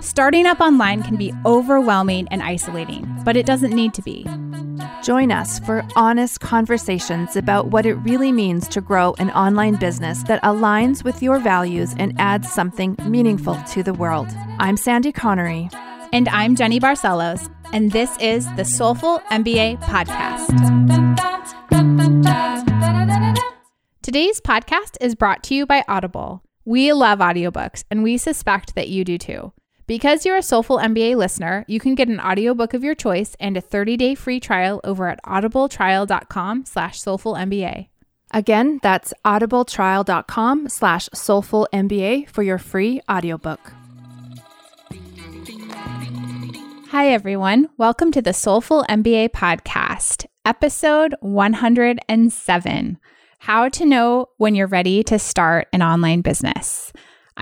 Starting up online can be overwhelming and isolating, but it doesn't need to be. Join us for honest conversations about what it really means to grow an online business that aligns with your values and adds something meaningful to the world. I'm Sandy Connery. And I'm Jenny Barcelos, and this is the Soulful MBA Podcast. Today's podcast is brought to you by Audible. We love audiobooks, and we suspect that you do too. Because you're a Soulful MBA listener, you can get an audiobook of your choice and a 30-day free trial over at audibletrial.com slash soulfulmba. Again, that's audibletrial.com slash soulfulmba for your free audiobook. Hi, everyone. Welcome to the Soulful MBA podcast, episode 107 How to Know When You're Ready to Start an Online Business.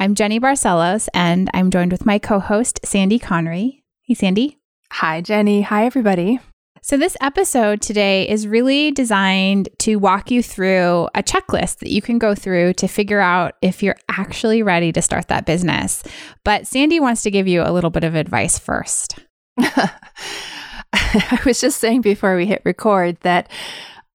I'm Jenny Barcelos, and I'm joined with my co host, Sandy Connery. Hey, Sandy. Hi, Jenny. Hi, everybody. So, this episode today is really designed to walk you through a checklist that you can go through to figure out if you're actually ready to start that business. But Sandy wants to give you a little bit of advice first. I was just saying before we hit record that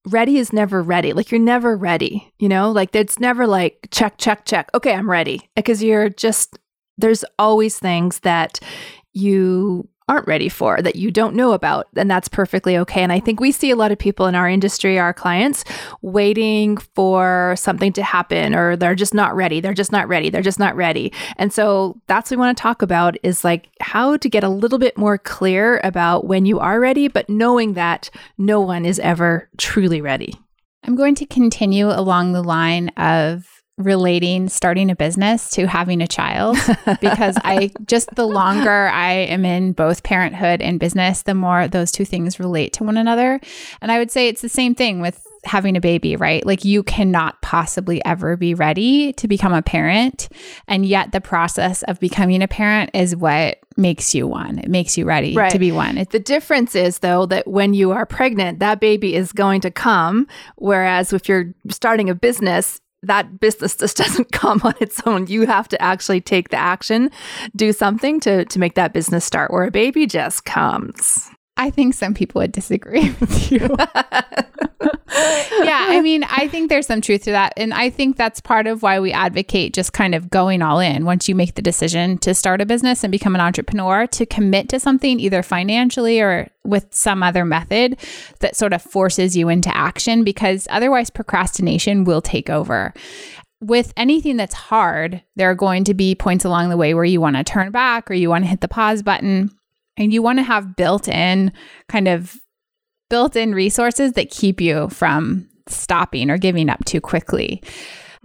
ready is never ready. Like you're never ready, you know? Like it's never like check, check, check. Okay, I'm ready. Because you're just, there's always things that you aren't ready for that you don't know about and that's perfectly okay. And i think we see a lot of people in our industry our clients waiting for something to happen or they're just not ready they're just not ready they're just not ready. And so that's what we want to talk about is like how to get a little bit more clear about when you are ready but knowing that no one is ever truly ready. I'm going to continue along the line of relating starting a business to having a child because I just the longer I am in both parenthood and business, the more those two things relate to one another. And I would say it's the same thing with having a baby, right? Like you cannot possibly ever be ready to become a parent. And yet the process of becoming a parent is what makes you one. It makes you ready right. to be one. the difference is though that when you are pregnant, that baby is going to come. Whereas if you're starting a business, that business just doesn't come on its own. You have to actually take the action, do something to to make that business start where a baby just comes. I think some people would disagree with you. I mean, I think there's some truth to that. And I think that's part of why we advocate just kind of going all in once you make the decision to start a business and become an entrepreneur, to commit to something either financially or with some other method that sort of forces you into action because otherwise procrastination will take over with anything that's hard, there are going to be points along the way where you want to turn back or you want to hit the pause button. And you want to have built in kind of built in resources that keep you from stopping or giving up too quickly.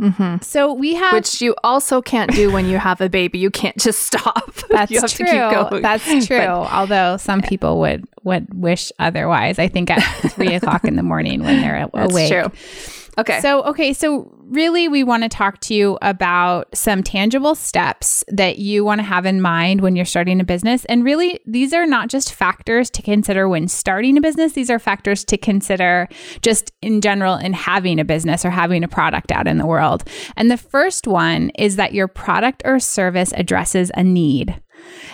Mm-hmm. So we have, which you also can't do when you have a baby. You can't just stop. That's true. That's true. But, Although some people would would wish otherwise. I think at three o'clock in the morning when they're awake. True. Okay. So, okay. So, really, we want to talk to you about some tangible steps that you want to have in mind when you're starting a business. And really, these are not just factors to consider when starting a business, these are factors to consider just in general in having a business or having a product out in the world. And the first one is that your product or service addresses a need.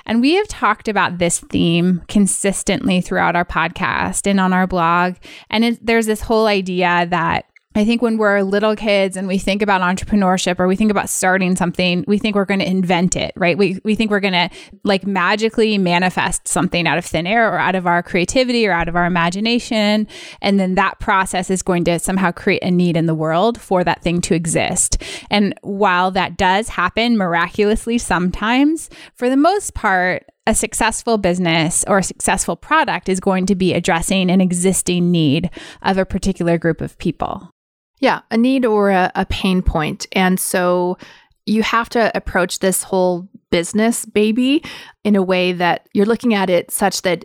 And we have talked about this theme consistently throughout our podcast and on our blog. And it, there's this whole idea that I think when we're little kids and we think about entrepreneurship or we think about starting something, we think we're going to invent it, right? We, we think we're going to like magically manifest something out of thin air or out of our creativity or out of our imagination. And then that process is going to somehow create a need in the world for that thing to exist. And while that does happen miraculously sometimes, for the most part, a successful business or a successful product is going to be addressing an existing need of a particular group of people. Yeah, a need or a, a pain point. And so you have to approach this whole business baby in a way that you're looking at it such that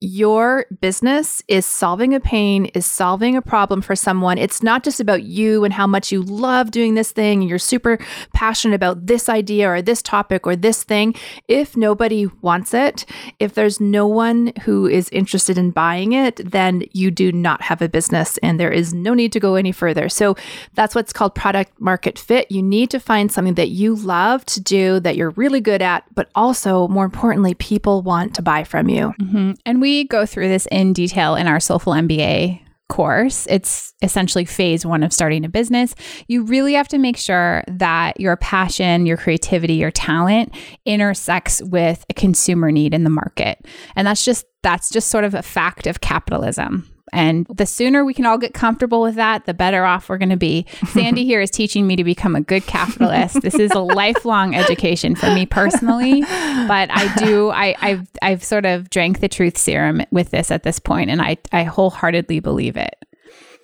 your business is solving a pain, is solving a problem for someone. It's not just about you and how much you love doing this thing and you're super passionate about this idea or this topic or this thing. If nobody wants it, if there's no one who is interested in buying it, then you do not have a business and there is no need to go any further. So that's what's called product market fit. You need to find something that you love to do, that you're really good at, but also more importantly, people want to buy from you. Mm-hmm. And we we go through this in detail in our Soulful MBA course. It's essentially phase one of starting a business. You really have to make sure that your passion, your creativity, your talent intersects with a consumer need in the market. And that's just that's just sort of a fact of capitalism. And the sooner we can all get comfortable with that, the better off we're going to be. Sandy here is teaching me to become a good capitalist. this is a lifelong education for me personally, but I do I I've I've sort of drank the truth serum with this at this point and I I wholeheartedly believe it.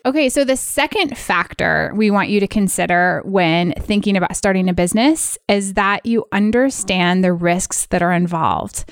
Okay, so the second factor we want you to consider when thinking about starting a business is that you understand the risks that are involved.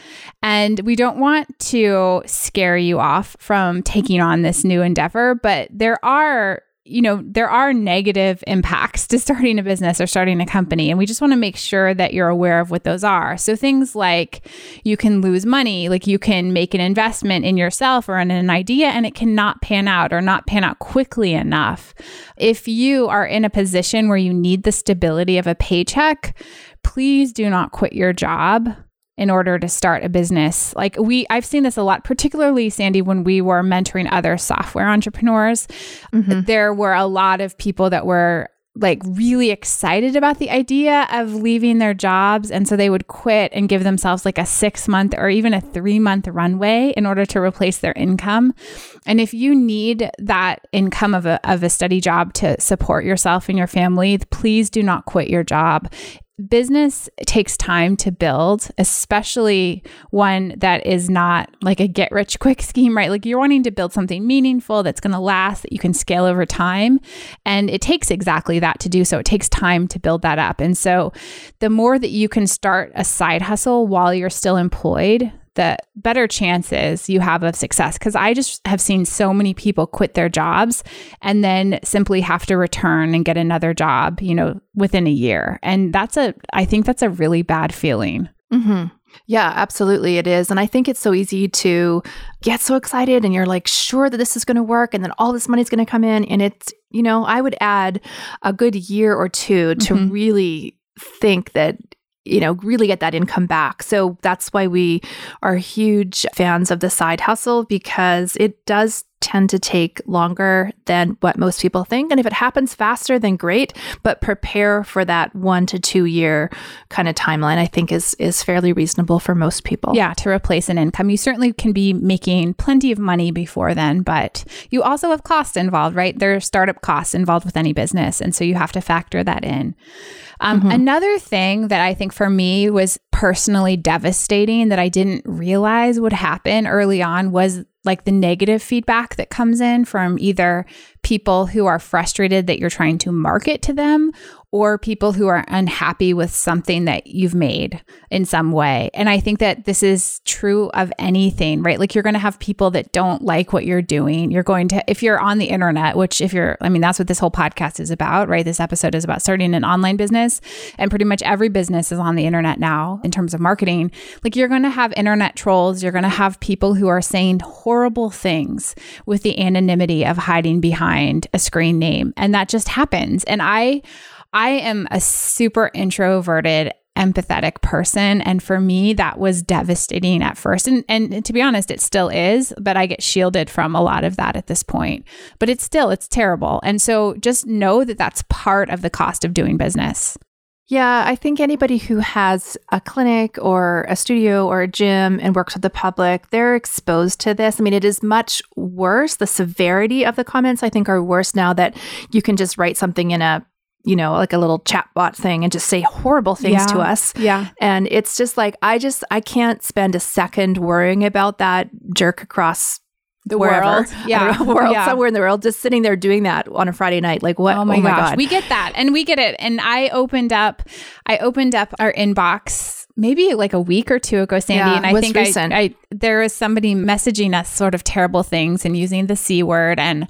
And we don't want to scare you off from taking on this new endeavor, but there are you know, there are negative impacts to starting a business or starting a company. And we just want to make sure that you're aware of what those are. So things like you can lose money, like you can make an investment in yourself or in an idea and it cannot pan out or not pan out quickly enough. If you are in a position where you need the stability of a paycheck, please do not quit your job in order to start a business. Like we I've seen this a lot, particularly Sandy when we were mentoring other software entrepreneurs. Mm-hmm. There were a lot of people that were like really excited about the idea of leaving their jobs and so they would quit and give themselves like a 6 month or even a 3 month runway in order to replace their income. And if you need that income of a of a steady job to support yourself and your family, please do not quit your job business takes time to build, especially one that is not like a get rich quick scheme, right? Like you're wanting to build something meaningful that's going to last, that you can scale over time. And it takes exactly that to do so. It takes time to build that up. And so the more that you can start a side hustle while you're still employed, the better chances you have of success. Because I just have seen so many people quit their jobs and then simply have to return and get another job, you know, within a year. And that's a, I think that's a really bad feeling. Mm-hmm. Yeah, absolutely. It is. And I think it's so easy to get so excited and you're like sure that this is going to work and then all this money's going to come in. And it's, you know, I would add a good year or two to mm-hmm. really think that you know, really get that income back. So that's why we are huge fans of the side hustle because it does tend to take longer than what most people think. And if it happens faster, then great. But prepare for that one to two year kind of timeline, I think is is fairly reasonable for most people. Yeah, to replace an income. You certainly can be making plenty of money before then, but you also have costs involved, right? There are startup costs involved with any business. And so you have to factor that in. Um, mm-hmm. Another thing that I think for me was personally devastating that I didn't realize would happen early on was like the negative feedback that comes in from either people who are frustrated that you're trying to market to them or people who are unhappy with something that you've made in some way. And I think that this is true of anything, right? Like you're going to have people that don't like what you're doing. You're going to, if you're on the internet, which if you're, I mean, that's what this whole podcast is about, right? This episode is about starting an online business. And pretty much every business is on the internet now in terms of marketing. Like you're going to have internet trolls. You're going to have people who are saying horrible things with the anonymity of hiding behind a screen name. And that just happens. And I, I am a super introverted empathetic person. And for me that was devastating at first. And and to be honest it still is but I get shielded from a lot of that at this point. But it's still it's terrible. And so just know that that's part of the cost of doing business. Yeah, I think anybody who has a clinic or a studio or a gym and works with the public, they're exposed to this. I mean, it is much worse. The severity of the comments, I think, are worse now that you can just write something in a you know, like a little chatbot thing and just say horrible things yeah. to us. Yeah. And it's just like, I just, I can't spend a second worrying about that jerk across The wherever. world. Yeah. world, Yeah. somewhere in the world, just sitting there doing that on a Friday night. Like what? Oh, oh my, gosh, God. we get that, and we get it. And I opened up, I opened up our inbox maybe like a week or two ago, Sandy, Yeah, and I think recent. I, I there was somebody messaging us sort of terrible things and using the c word, and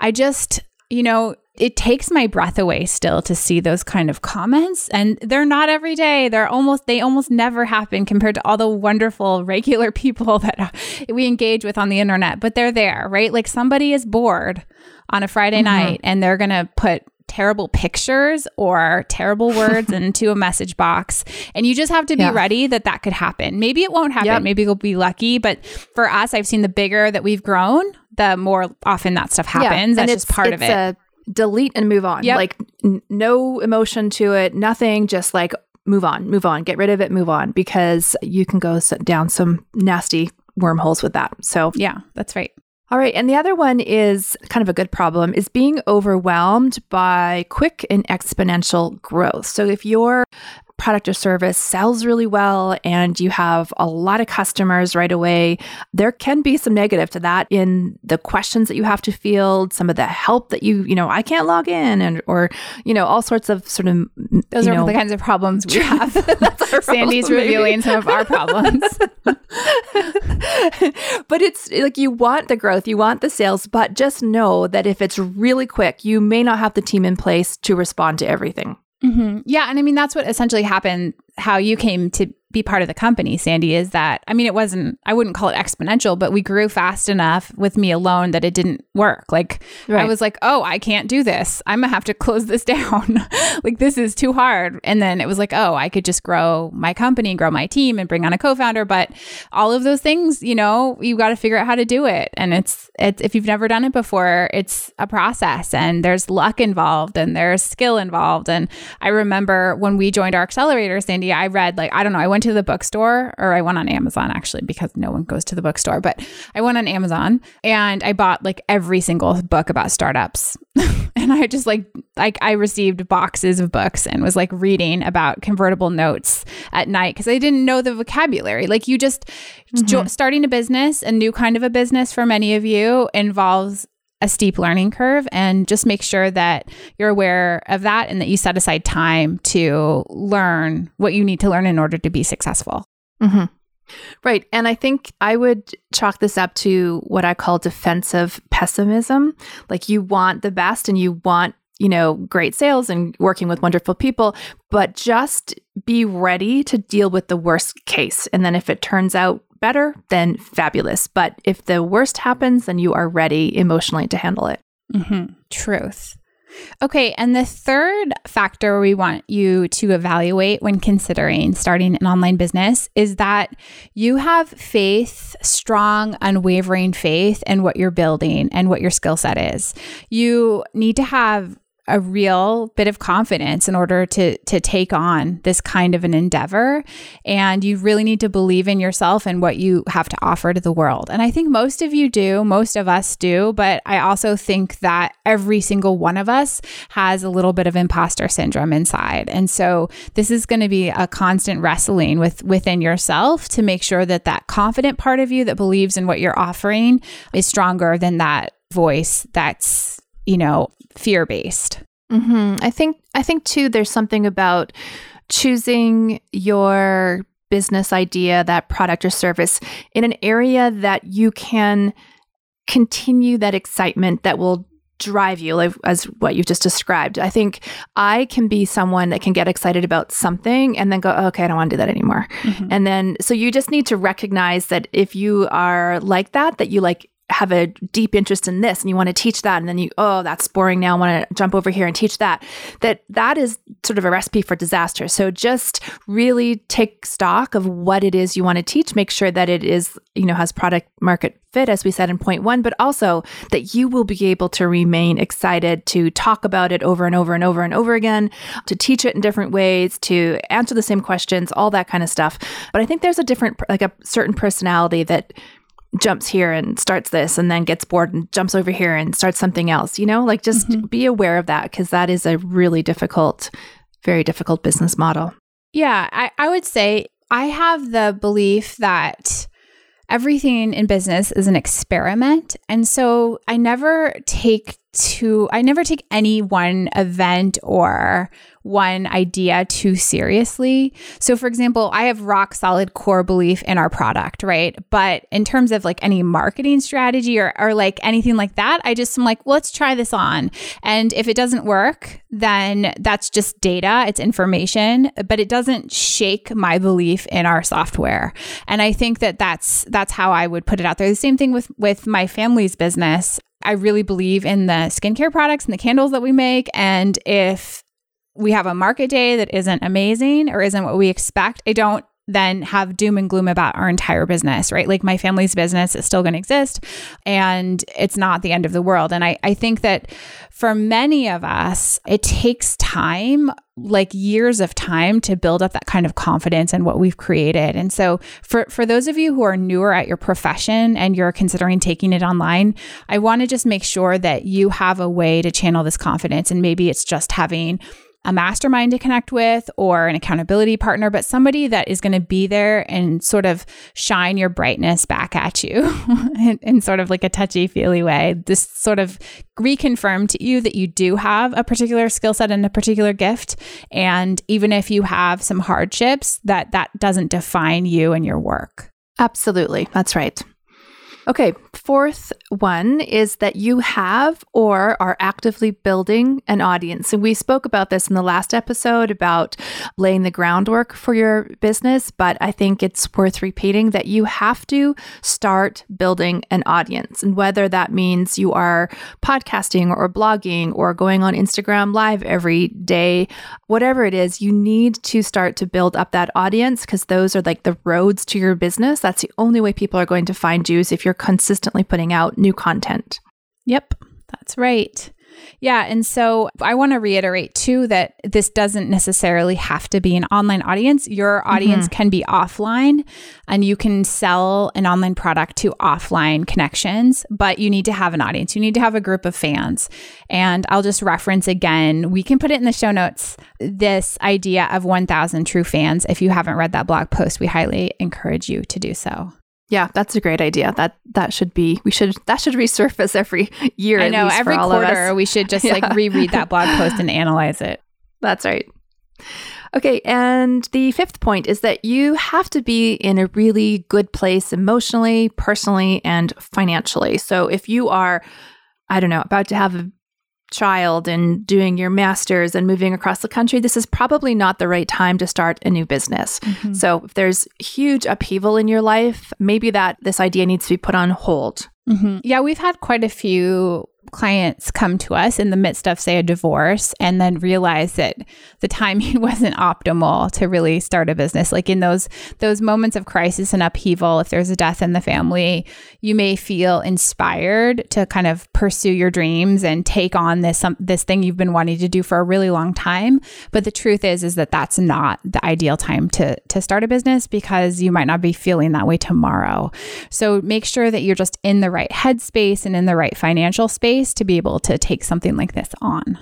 I just, you know. It takes my breath away still to see those kind of comments and they're not every day. They're almost they almost never happen compared to all the wonderful regular people that we engage with on the internet, but they're there, right? Like somebody is bored on a Friday Mm-hmm. night and they're going to put terrible pictures or terrible words into a message box and you just have to be Yeah. ready that that could happen maybe it won't happen Yep. maybe you'll be lucky but for us i've seen the bigger that we've grown the more often that stuff happens and that's it's just part of it A delete and move on. Yep. Like n- no emotion to it, nothing. Just like move on, move on, get rid of it, move on, because you can go down some nasty wormholes with that. So yeah that's right All right. And the other one is kind of a good problem is being overwhelmed by quick and exponential growth. So if your product or service sells really well and you have a lot of customers right away, there can be some negative to that in the questions that you have to field, some of the help that you, you know, I can't log in and or, you know, all sorts of sort of those are know, the kinds of problems we have. Sandy's problem, revealing some of our problems. But it's like you want the growth, you want the sales, but just know that if it's really quick, you may not have the team in place to respond to everything. Hmm Yeah, and I mean that's what essentially happened. How you came to be part of the company, Sandy, is that I mean it wasn't. I wouldn't call it exponential, but we grew fast enough with me alone that it didn't work. Like I was like, oh, I can't do this. I'm gonna have to close this down. like this is too hard. And then it was like, oh, I could just grow my company, grow my team, and bring on a co-founder. But all of those things, you know, you got to figure out how to do it. And it's it's if you've never done it before, it's a process, and there's luck involved, and there's skill involved. And I remember when we joined our accelerator, Sandy, I read like I don't know, I went to the bookstore or I went on Amazon actually because no one goes to the bookstore, but I went on Amazon and I bought like every single book about startups. and I just like like I received boxes of books and was like reading about convertible notes at night because I didn't know the vocabulary. Like you just jo- mm-hmm. starting a business, a new kind of a business for many of you involves a steep learning curve and just make sure that you're aware of that and that you set aside time to learn what you need to learn in order to be successful. Mm-hmm. Right. And I think I would chalk this up to what I call defensive pessimism. Like you want the best and you want, you know, great sales and working with wonderful people, but just be ready to deal with the worst case. And then if it turns out better, then fabulous. But if the worst happens, then you are ready emotionally to handle it. Mm-hmm. Truth. Okay, and the third factor we want you to evaluate when considering starting an online business is that you have faith, strong, unwavering faith in what you're building and what your skill set is. You need to have a real bit of confidence in order to to take on this kind of an endeavor and you really need to believe in yourself and what you have to offer to the world. And I think most of you do, most of us do, but I also think that every single one of us has a little bit of imposter syndrome inside. And so this is going to be a constant wrestling with within yourself to make sure that that confident part of you that believes in what you're offering is stronger than that voice that's, you know, fear-based. hmm I think I think too. There's something about choosing your business idea, that product or service, in an area that you can continue that excitement that will drive you like, as what you've just described. I think I can be someone that can get excited about something and then go, okay, I don't want to do that anymore. And then, so you just need to recognize that if you are like that, that you like have a deep interest in this and you want to teach that and then you oh that's boring now i want to jump over here and teach that that that is sort of a recipe for disaster. So just really take stock of what it is you want to teach make sure that it is you know has product market fit as we said in point 1 but also that you will be able to remain excited to talk about it over and over and over and over again to teach it in different ways to answer the same questions all that kind of stuff. But i think there's a different like a certain personality that jumps here and starts this and then gets bored and jumps over here and starts something else you know? Like just mm-hmm. be aware of that because that is a really difficult very difficult business model. Yeah, I, I would say I have the belief that everything in business is an experiment. And so I never take to I never take any one event or one idea too seriously. So for example, I have rock solid core belief in our product, right? But in terms of like any marketing strategy or or like anything like that, I just am like, well, let's try this on. And if it doesn't work, then that's just data, it's information, but it doesn't shake my belief in our software. And I think that that's that's how I would put it out there. The same thing with with my family's business. I really believe in the skincare products and the candles that we make. And if we have a market day that isn't amazing or isn't what we expect, I don't then have doom and gloom about our entire business, right? Like my family's business is still going to exist and it's not the end of the world. And I, I think that for many of us, it takes time, like years of time to build up that kind of confidence in what we've created. And so for, for those of you who are newer at your profession and you're considering taking it online, I want to just make sure that you have a way to channel this confidence. And maybe it's just having a mastermind to connect with or an accountability partner, but somebody that is going to be there and sort of shine your brightness back at you in, in, sort of like a touchy feely way. This sort of reconfirm to you that you do have a particular skill set and a particular gift. And even if you have some hardships, that that doesn't define you and your work. Absolutely. That's right. Okay, fourth one is that you have or are actively building an audience. And we spoke about this in the last episode about laying the groundwork for your business, but I think it's worth repeating that you have to start building an audience. And whether that means you are podcasting or blogging or going on Instagram live every day, whatever it is, you need to start to build up that audience because those are like the roads to your business. That's the only way people are going to find you is if you're you're consistently putting out new content. Yep, that's right. Yeah. And so I want to reiterate too that this doesn't necessarily have to be an online audience. Your audience mm-hmm. can be offline and you can sell an online product to offline connections, but you need to have an audience. You need to have a group of fans. And I'll just reference again, we can put it in the show notes this idea of 1,000 true fans. If you haven't read that blog post, we highly encourage you to do so. Yeah, that's a great idea. That that should be we should that should resurface every year. I know every quarter we should just yeah. like reread that blog post and analyze it. That's right. Okay, and the fifth point is that you have to be in a really good place emotionally, personally, and financially. So if you are, I don't know, about to have a child and doing your master's and moving across the country, this is probably not the right time to start a new business. Mm-hmm. So if there's huge upheaval in your life, maybe that this idea needs to be put on hold. Mm-hmm. Yeah, we've had quite a few clients come to us in the midst of, say, a divorce and then realize that the timing wasn't optimal to really start a business. Like in those those moments of crisis and upheaval, if there's a death in the family, you may feel inspired to kind of pursue your dreams and take on this this thing you've been wanting to do for a really long time. But the truth is, is that that's not the ideal time to to start a business because you might not be feeling that way tomorrow. So make sure that you're just in the right headspace and in the right financial space space to be able to take something like this on.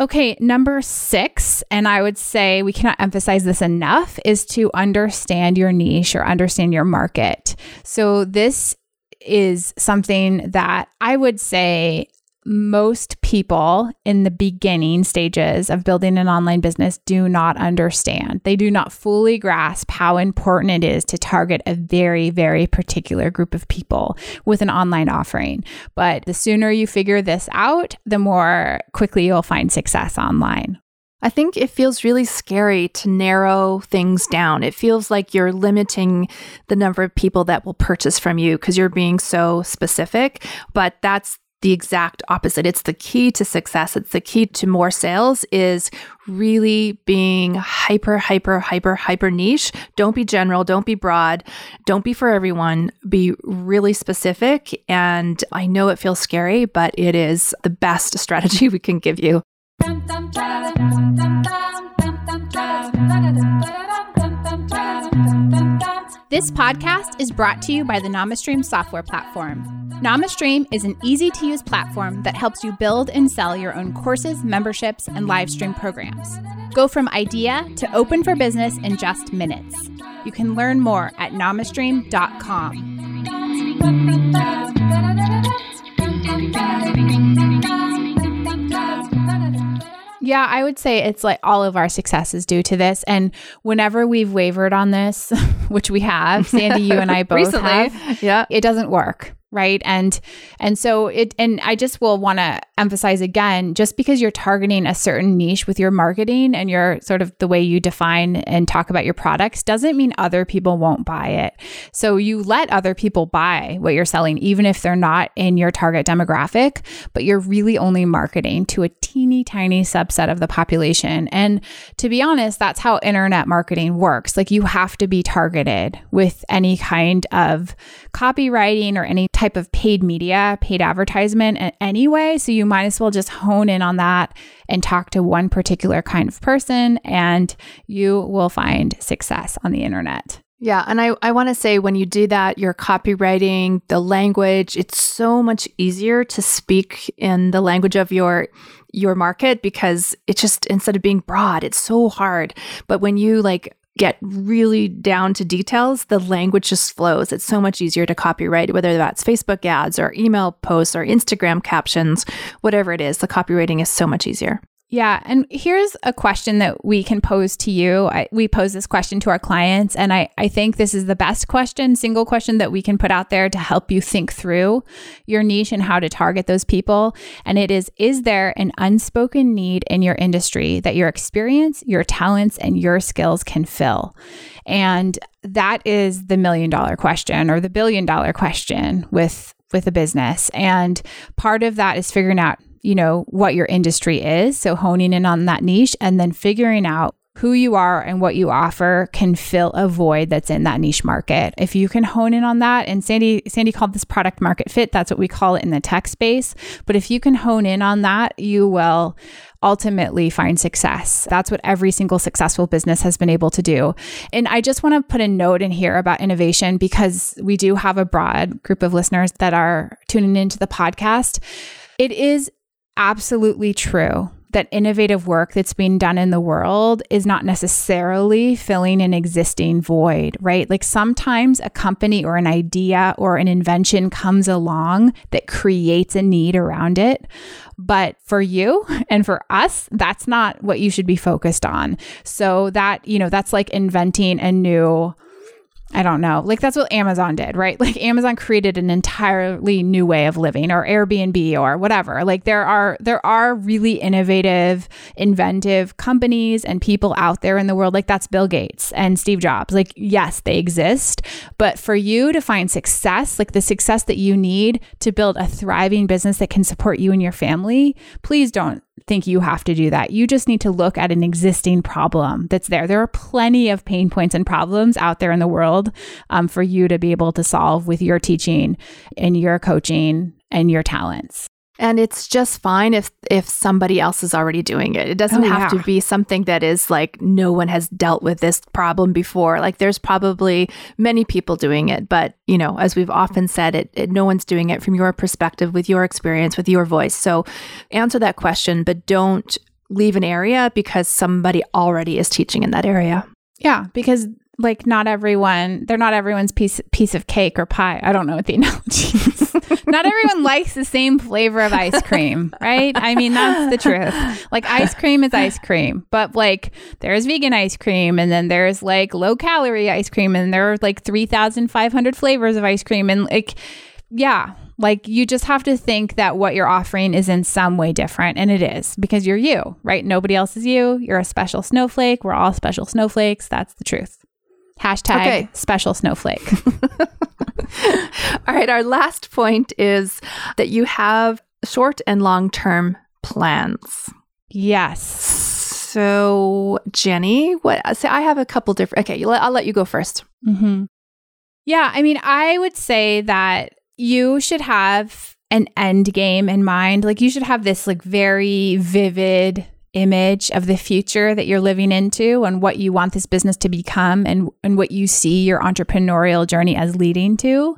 Okay, number six, and I would say we cannot emphasize this enough, is to understand your niche or understand your market. So, this is something that I would say most people in the beginning stages of building an online business do not understand. They do not fully grasp how important it is to target a very, very particular group of people with an online offering. But the sooner you figure this out, the more quickly you'll find success online. I think it feels really scary to narrow things down. It feels like you're limiting the number of people that will purchase from you because you're being so specific. But that's the exact opposite. It's the key to success. It's the key to more sales is really being hyper, hyper, hyper, hyper niche. Don't be general. Don't be broad. Don't be for everyone. Be really specific. And I know it feels scary, but it is the best strategy we can give you. This podcast is brought to you by the NamaStream software platform. NamaStream is an easy to use platform that helps you build and sell your own courses, memberships, and live stream programs. Go from idea to open for business in just minutes. You can learn more at namastream.com. Yeah, I would say it's like all of our success is due to this. And whenever we've wavered on this, which we have, Sandy, you and I both Recently, have, yeah. it doesn't work right? And and so it and i just will want to emphasize again just because you're targeting a certain niche with your marketing and your sort of the way you define and talk about your products doesn't mean other people won't buy it. So you let other people buy what you're selling even if they're not in your target demographic but you're really only marketing to a teeny tiny subset of the population. And to be honest that's how internet marketing works. Like you have to be targeted with any kind of copywriting or any type of paid media, paid advertisement anyway. So you might as well just hone in on that and talk to one particular kind of person, and you will find success on the internet. Yeah. And I, I want to say when you do that, your copywriting, the language, it's so much easier to speak in the language of your your market because it's just instead of being broad, it's so hard. But when you like get really down to details, the language just flows. It's so much easier to copyright, whether that's Facebook ads or email posts or Instagram captions, whatever it is, the copywriting is so much easier. Yeah. And here's a question that we can pose to you. I, we pose this question to our clients, and I, I think this is the best question, single question that we can put out there to help you think through your niche and how to target those people. And it is Is there an unspoken need in your industry that your experience, your talents, and your skills can fill? And that is the million dollar question or the billion dollar question with with a business. And part of that is figuring out you know, what your industry is. So honing in on that niche and then figuring out who you are and what you offer can fill a void that's in that niche market. If you can hone in on that, and Sandy Sandy called this product market fit, that's what we call it in the tech space. But if you can hone in on that, you will ultimately find success. That's what every single successful business has been able to do. And I just want to put a note in here about innovation because we do have a broad group of listeners that are tuning into the podcast. It is absolutely true that innovative work that's being done in the world is not necessarily filling an existing void, right? Like sometimes a company or an idea or an invention comes along that creates a need around it. But for you and for us, that's not what you should be focused on. So that, you know, that's like inventing a new I don't know. Like that's what Amazon did, right? Like Amazon created an entirely new way of living or Airbnb or whatever. Like there are there are really innovative, inventive companies and people out there in the world like that's Bill Gates and Steve Jobs. Like yes, they exist, but for you to find success, like the success that you need to build a thriving business that can support you and your family, please don't think you have to do that. You just need to look at an existing problem that's there. There are plenty of pain points and problems out there in the world um, for you to be able to solve with your teaching and your coaching and your talents. And it's just fine if if somebody else is already doing it. It doesn't Oh, have yeah. to be something that is like no one has dealt with this problem before. Like there's probably many people doing it, but you know, as we've often said, it, it no one's doing it from your perspective, with your experience, with your voice. So answer that question, but don't leave an area because somebody already is teaching in that area. Yeah, because like not everyone, they're not everyone's piece piece of cake or pie. I don't know what the analogy. Not everyone likes the same flavor of ice cream, right? I mean, that's the truth. Like ice cream is ice cream, but like there's vegan ice cream and then there's like low calorie ice cream and there are like 3,500 flavors of ice cream and like yeah, like you just have to think that what you're offering is in some way different. And it is because you're you, right? Nobody else is you. You're a special snowflake. We're all special snowflakes. That's the truth. Hashtag Okay. special snowflake. All right, our last point is that you have short and long term plans. yes. So, Jenny, what? So I have a couple different. Okay, I'll let you go first. hmm Yeah. I mean, I would say that you should have an end game in mind. Like, you should have this, like, very vivid image of the future that you're living into and what you want this business to become and, and what you see your entrepreneurial journey as leading to.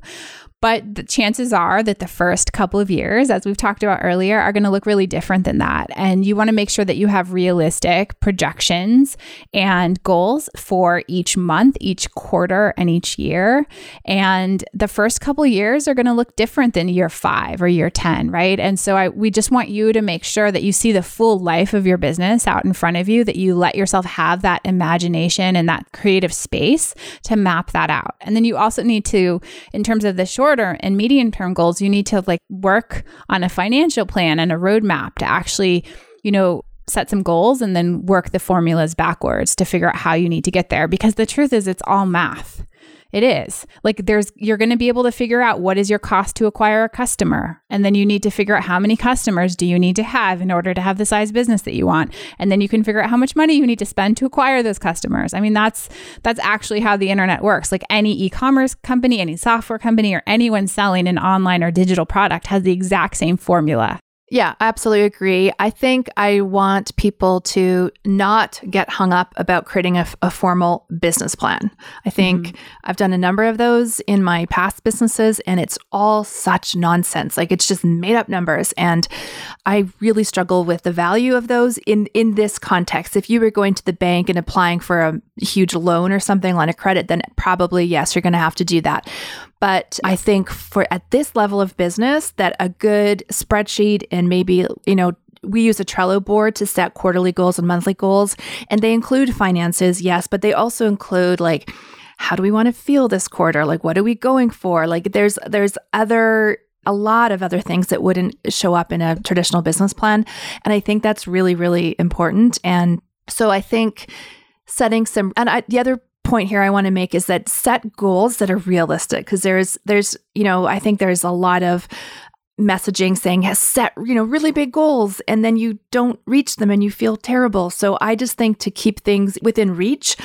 But the chances are that the first couple of years, as we've talked about earlier, are going to look really different than that. And you want to make sure that you have realistic projections and goals for each month, each quarter, and each year. And the first couple years are going to look different than year five or year 10, right? And so I, we just want you to make sure that you see the full life of your business out in front of you, that you let yourself have that imagination and that creative space to map that out. And then you also need to, in terms of the shorter and medium term goals, you need to like work on a financial plan and a roadmap to actually, you know, set some goals and then work the formulas backwards to figure out how you need to get there. Because the truth is, it's all math. It is. Like there's you're going to be able to figure out what is your cost to acquire a customer. And then you need to figure out how many customers do you need to have in order to have the size business that you want. And then you can figure out how much money you need to spend to acquire those customers. I mean that's that's actually how the internet works. Like any e-commerce company, any software company or anyone selling an online or digital product has the exact same formula. Yeah, I absolutely agree. I think I want people to not get hung up about creating a, a formal business plan. I think mm-hmm. I've done a number of those in my past businesses, and it's all such nonsense. Like it's just made up numbers, and I really struggle with the value of those in in this context. If you were going to the bank and applying for a huge loan or something, line of credit, then probably yes, you're going to have to do that. But I think for at this level of business, that a good spreadsheet and maybe, you know, we use a Trello board to set quarterly goals and monthly goals. And they include finances, yes, but they also include like, how do we want to feel this quarter? Like, what are we going for? Like, there's, there's other a lot of other things that wouldn't show up in a traditional business plan. And I think that's really, really important. And so I think setting some, and I, the other point here I want to make is that set goals that are realistic because there's there's you know I think there's a lot of messaging saying has set you know really big goals and then you don't reach them and you feel terrible. So i just think to keep things within reach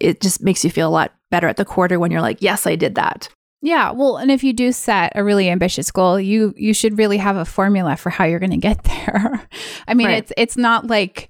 it just makes you feel a lot better at the quarter when you're like yes i did that. Yeah well and if you do set a really ambitious goal you you should really have a formula for how you're going to get there. I mean right. it's it's not like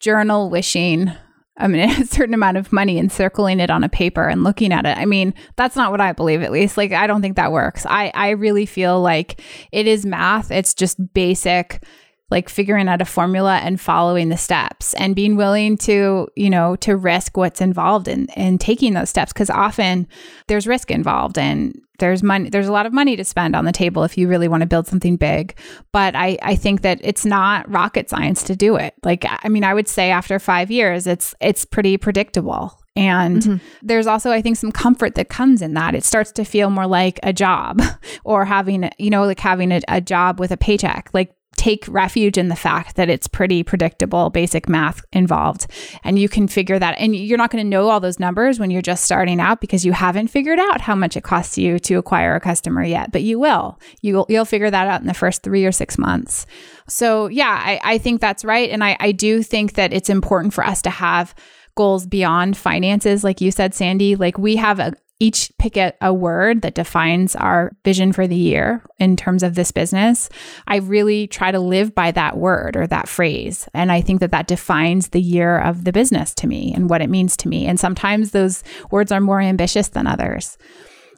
journal wishing I mean, a certain amount of money and circling it on a paper and looking at it. I mean, that's not what I believe, at least. Like, I don't think that works. I, I really feel like it is math. It's just basic like figuring out a formula and following the steps and being willing to you know to risk what's involved in in taking those steps because often there's risk involved and there's money there's a lot of money to spend on the table if you really want to build something big but i i think that it's not rocket science to do it like i mean i would say after 5 years it's it's pretty predictable and mm-hmm. there's also, I think, some comfort that comes in that. It starts to feel more like a job or having, you know, like having a, a job with a paycheck. Like take refuge in the fact that it's pretty predictable basic math involved. And you can figure that and you're not going to know all those numbers when you're just starting out because you haven't figured out how much it costs you to acquire a customer yet but you will. You'll you'll figure that out in the first three or six months. So yeah i, I think that's right. And I, I do think that it's important for us to have goals beyond finances like you said sandy. Like we have a, each pick a, a, word that defines our vision for the year in terms of this business. I really try to live by that word or that phrase. And I think that that defines the year of the business to me and what it means to me. And sometimes those words are more ambitious than others.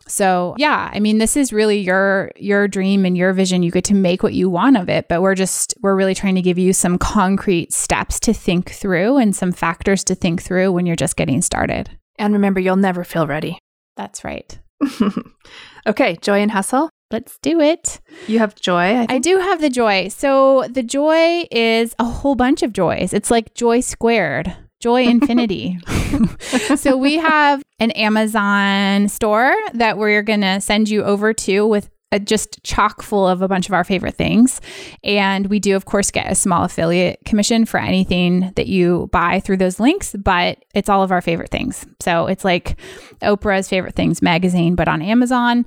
So, yeah, I mean this is really your your dream and your vision. You get to make what you want of it, but we're just we're really trying to give you some concrete steps to think through and some factors to think through when you're just getting started. And remember, you'll never feel ready. That's right. okay, joy and hustle. Let's do it. You have joy. I, I, do have the joy. So the joy is a whole bunch of joys. It's like joy squared, joy infinity. so we have an Amazon store that we're going to send you over to with just chock full of a bunch of our favorite things. And we do, of course, get a small affiliate commission for anything that you buy through those links, but it's all of our favorite things. So it's like Oprah's favorite things magazine, but on Amazon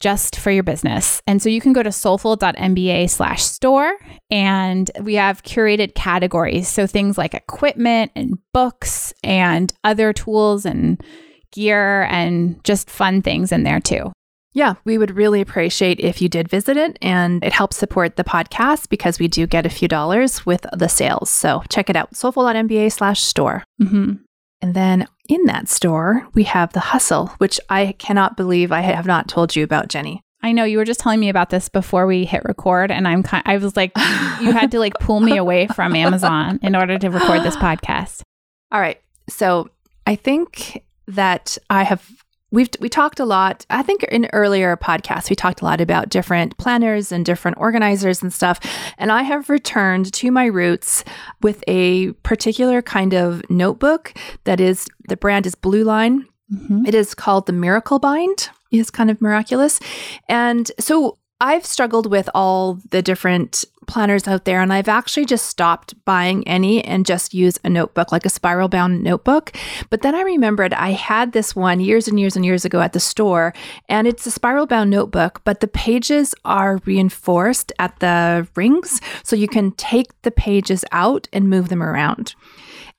just for your business. And so you can go to soulful.mba slash store and we have curated categories. So things like equipment and books and other tools and gear and just fun things in there too. Yeah, we would really appreciate if you did visit it and it helps support the podcast because we do get a few dollars with the sales. So check it out, soulful.mba slash store. Mm-hmm. And then in that store, we have the hustle, which I cannot believe I have not told you about, Jenny. I know you were just telling me about this before we hit record, and I'm kind. I was like, you had to like pull me away from Amazon in order to record this podcast. All right. So I think that I have we've we talked a lot. I think in earlier podcasts we talked a lot about different planners and different organizers and stuff. And I have returned to my roots with a particular kind of notebook that is the brand is Blue Line. Mm-hmm. It is called the Miracle Bind. It's kind of miraculous. And so I've struggled with all the different planners out there, and I've actually just stopped buying any and just use a notebook, like a spiral bound notebook. But then I remembered I had this one years and years and years ago at the store, and it's a spiral bound notebook, but the pages are reinforced at the rings. So you can take the pages out and move them around.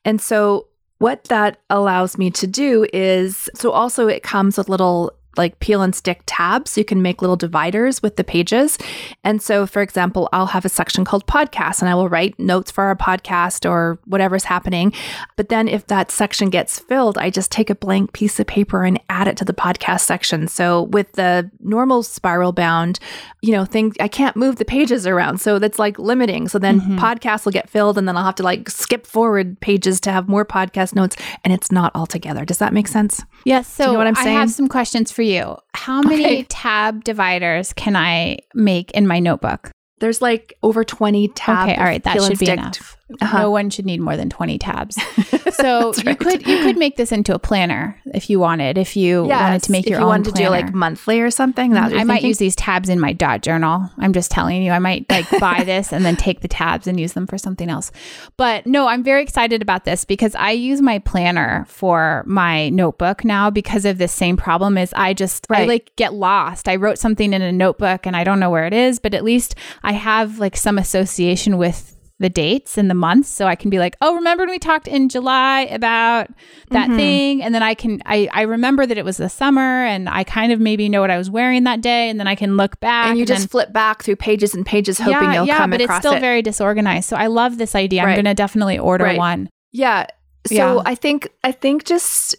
And so what that allows me to do is so also it comes with little like peel and stick tabs. You can make little dividers with the pages. And so, for example, I'll have a section called podcast and I will write notes for our podcast or whatever's happening. But then if that section gets filled, I just take a blank piece of paper and add it to the podcast section. So with the normal spiral bound, you know, thing, I can't move the pages around. So that's like limiting. So then mm-hmm. podcasts will get filled and then I'll have to like skip forward pages to have more podcast notes and it's not all together. Does that make sense? Yes. So you know what I'm saying? I have some questions for you. How many okay. tab dividers can I make in my notebook? There's like over 20 tabs. Okay, all right, that should be enough. Uh-huh. No one should need more than 20 tabs. So right. you could you could make this into a planner if you wanted. If you yes, wanted to make your you own wanted planner. to do like monthly or something. That I thinking? might use these tabs in my dot journal. I'm just telling you. I might like buy this and then take the tabs and use them for something else. But no, I'm very excited about this because I use my planner for my notebook now because of this same problem is I just right. I like get lost. I wrote something in a notebook and I don't know where it is, but at least I have like some association with the dates and the months so I can be like, oh, remember when we talked in July about that mm-hmm. thing? And then I can I, I remember that it was the summer and I kind of maybe know what I was wearing that day and then I can look back. And you and just then, flip back through pages and pages hoping yeah, you'll yeah, come but across it's still it. very disorganized. So I love this idea. Right. I'm gonna definitely order right. one. Yeah. So yeah. I think I think just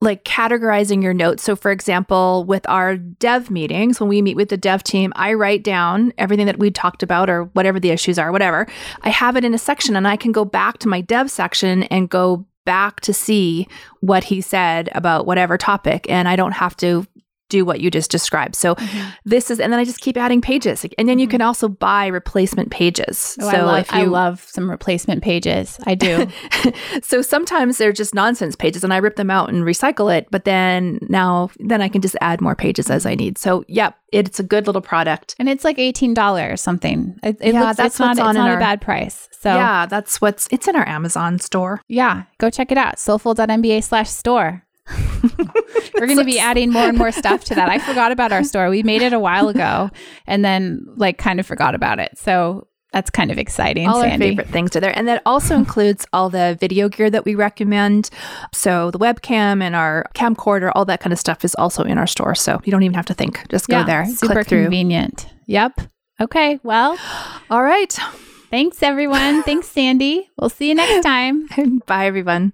like categorizing your notes. So, for example, with our dev meetings, when we meet with the dev team, I write down everything that we talked about or whatever the issues are, whatever. I have it in a section and I can go back to my dev section and go back to see what he said about whatever topic. And I don't have to do what you just described. So mm-hmm. this is, and then I just keep adding pages. And then you mm-hmm. can also buy replacement pages. Oh, so I love, if you, I love some replacement pages. I do. so sometimes they're just nonsense pages and I rip them out and recycle it. But then now, then I can just add more pages as I need. So yep, it's a good little product. And it's like $18 or something. It, it yeah, looks, that's it's not, it's not a bad price. So yeah, that's what's, it's in our Amazon store. Yeah, go check it out. soulful.mba slash store. We're going to be adding more and more stuff to that. I forgot about our store. We made it a while ago and then like kind of forgot about it. So that's kind of exciting. All Sandy. our favorite things are there. And that also includes all the video gear that we recommend. So the webcam and our camcorder, all that kind of stuff is also in our store. So you don't even have to think. Just go yeah, there. Super convenient. Yep. Okay. Well, all right. Thanks, everyone. Thanks, Sandy. We'll see you next time. Bye, everyone.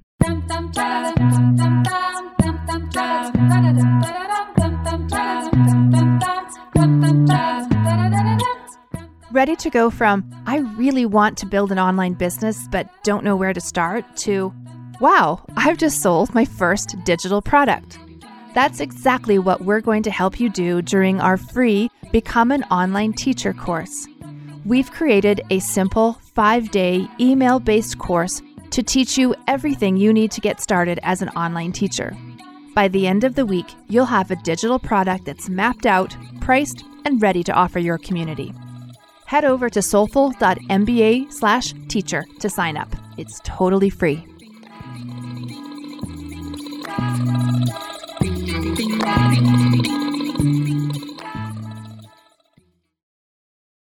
Ready to go from, I really want to build an online business but don't know where to start, to, wow, I've just sold my first digital product. That's exactly what we're going to help you do during our free Become an Online Teacher course. We've created a simple five day email based course to teach you everything you need to get started as an online teacher. By the end of the week, you'll have a digital product that's mapped out, priced, and ready to offer your community. Head over to soulful.mba/teacher to sign up. It's totally free. Thank you.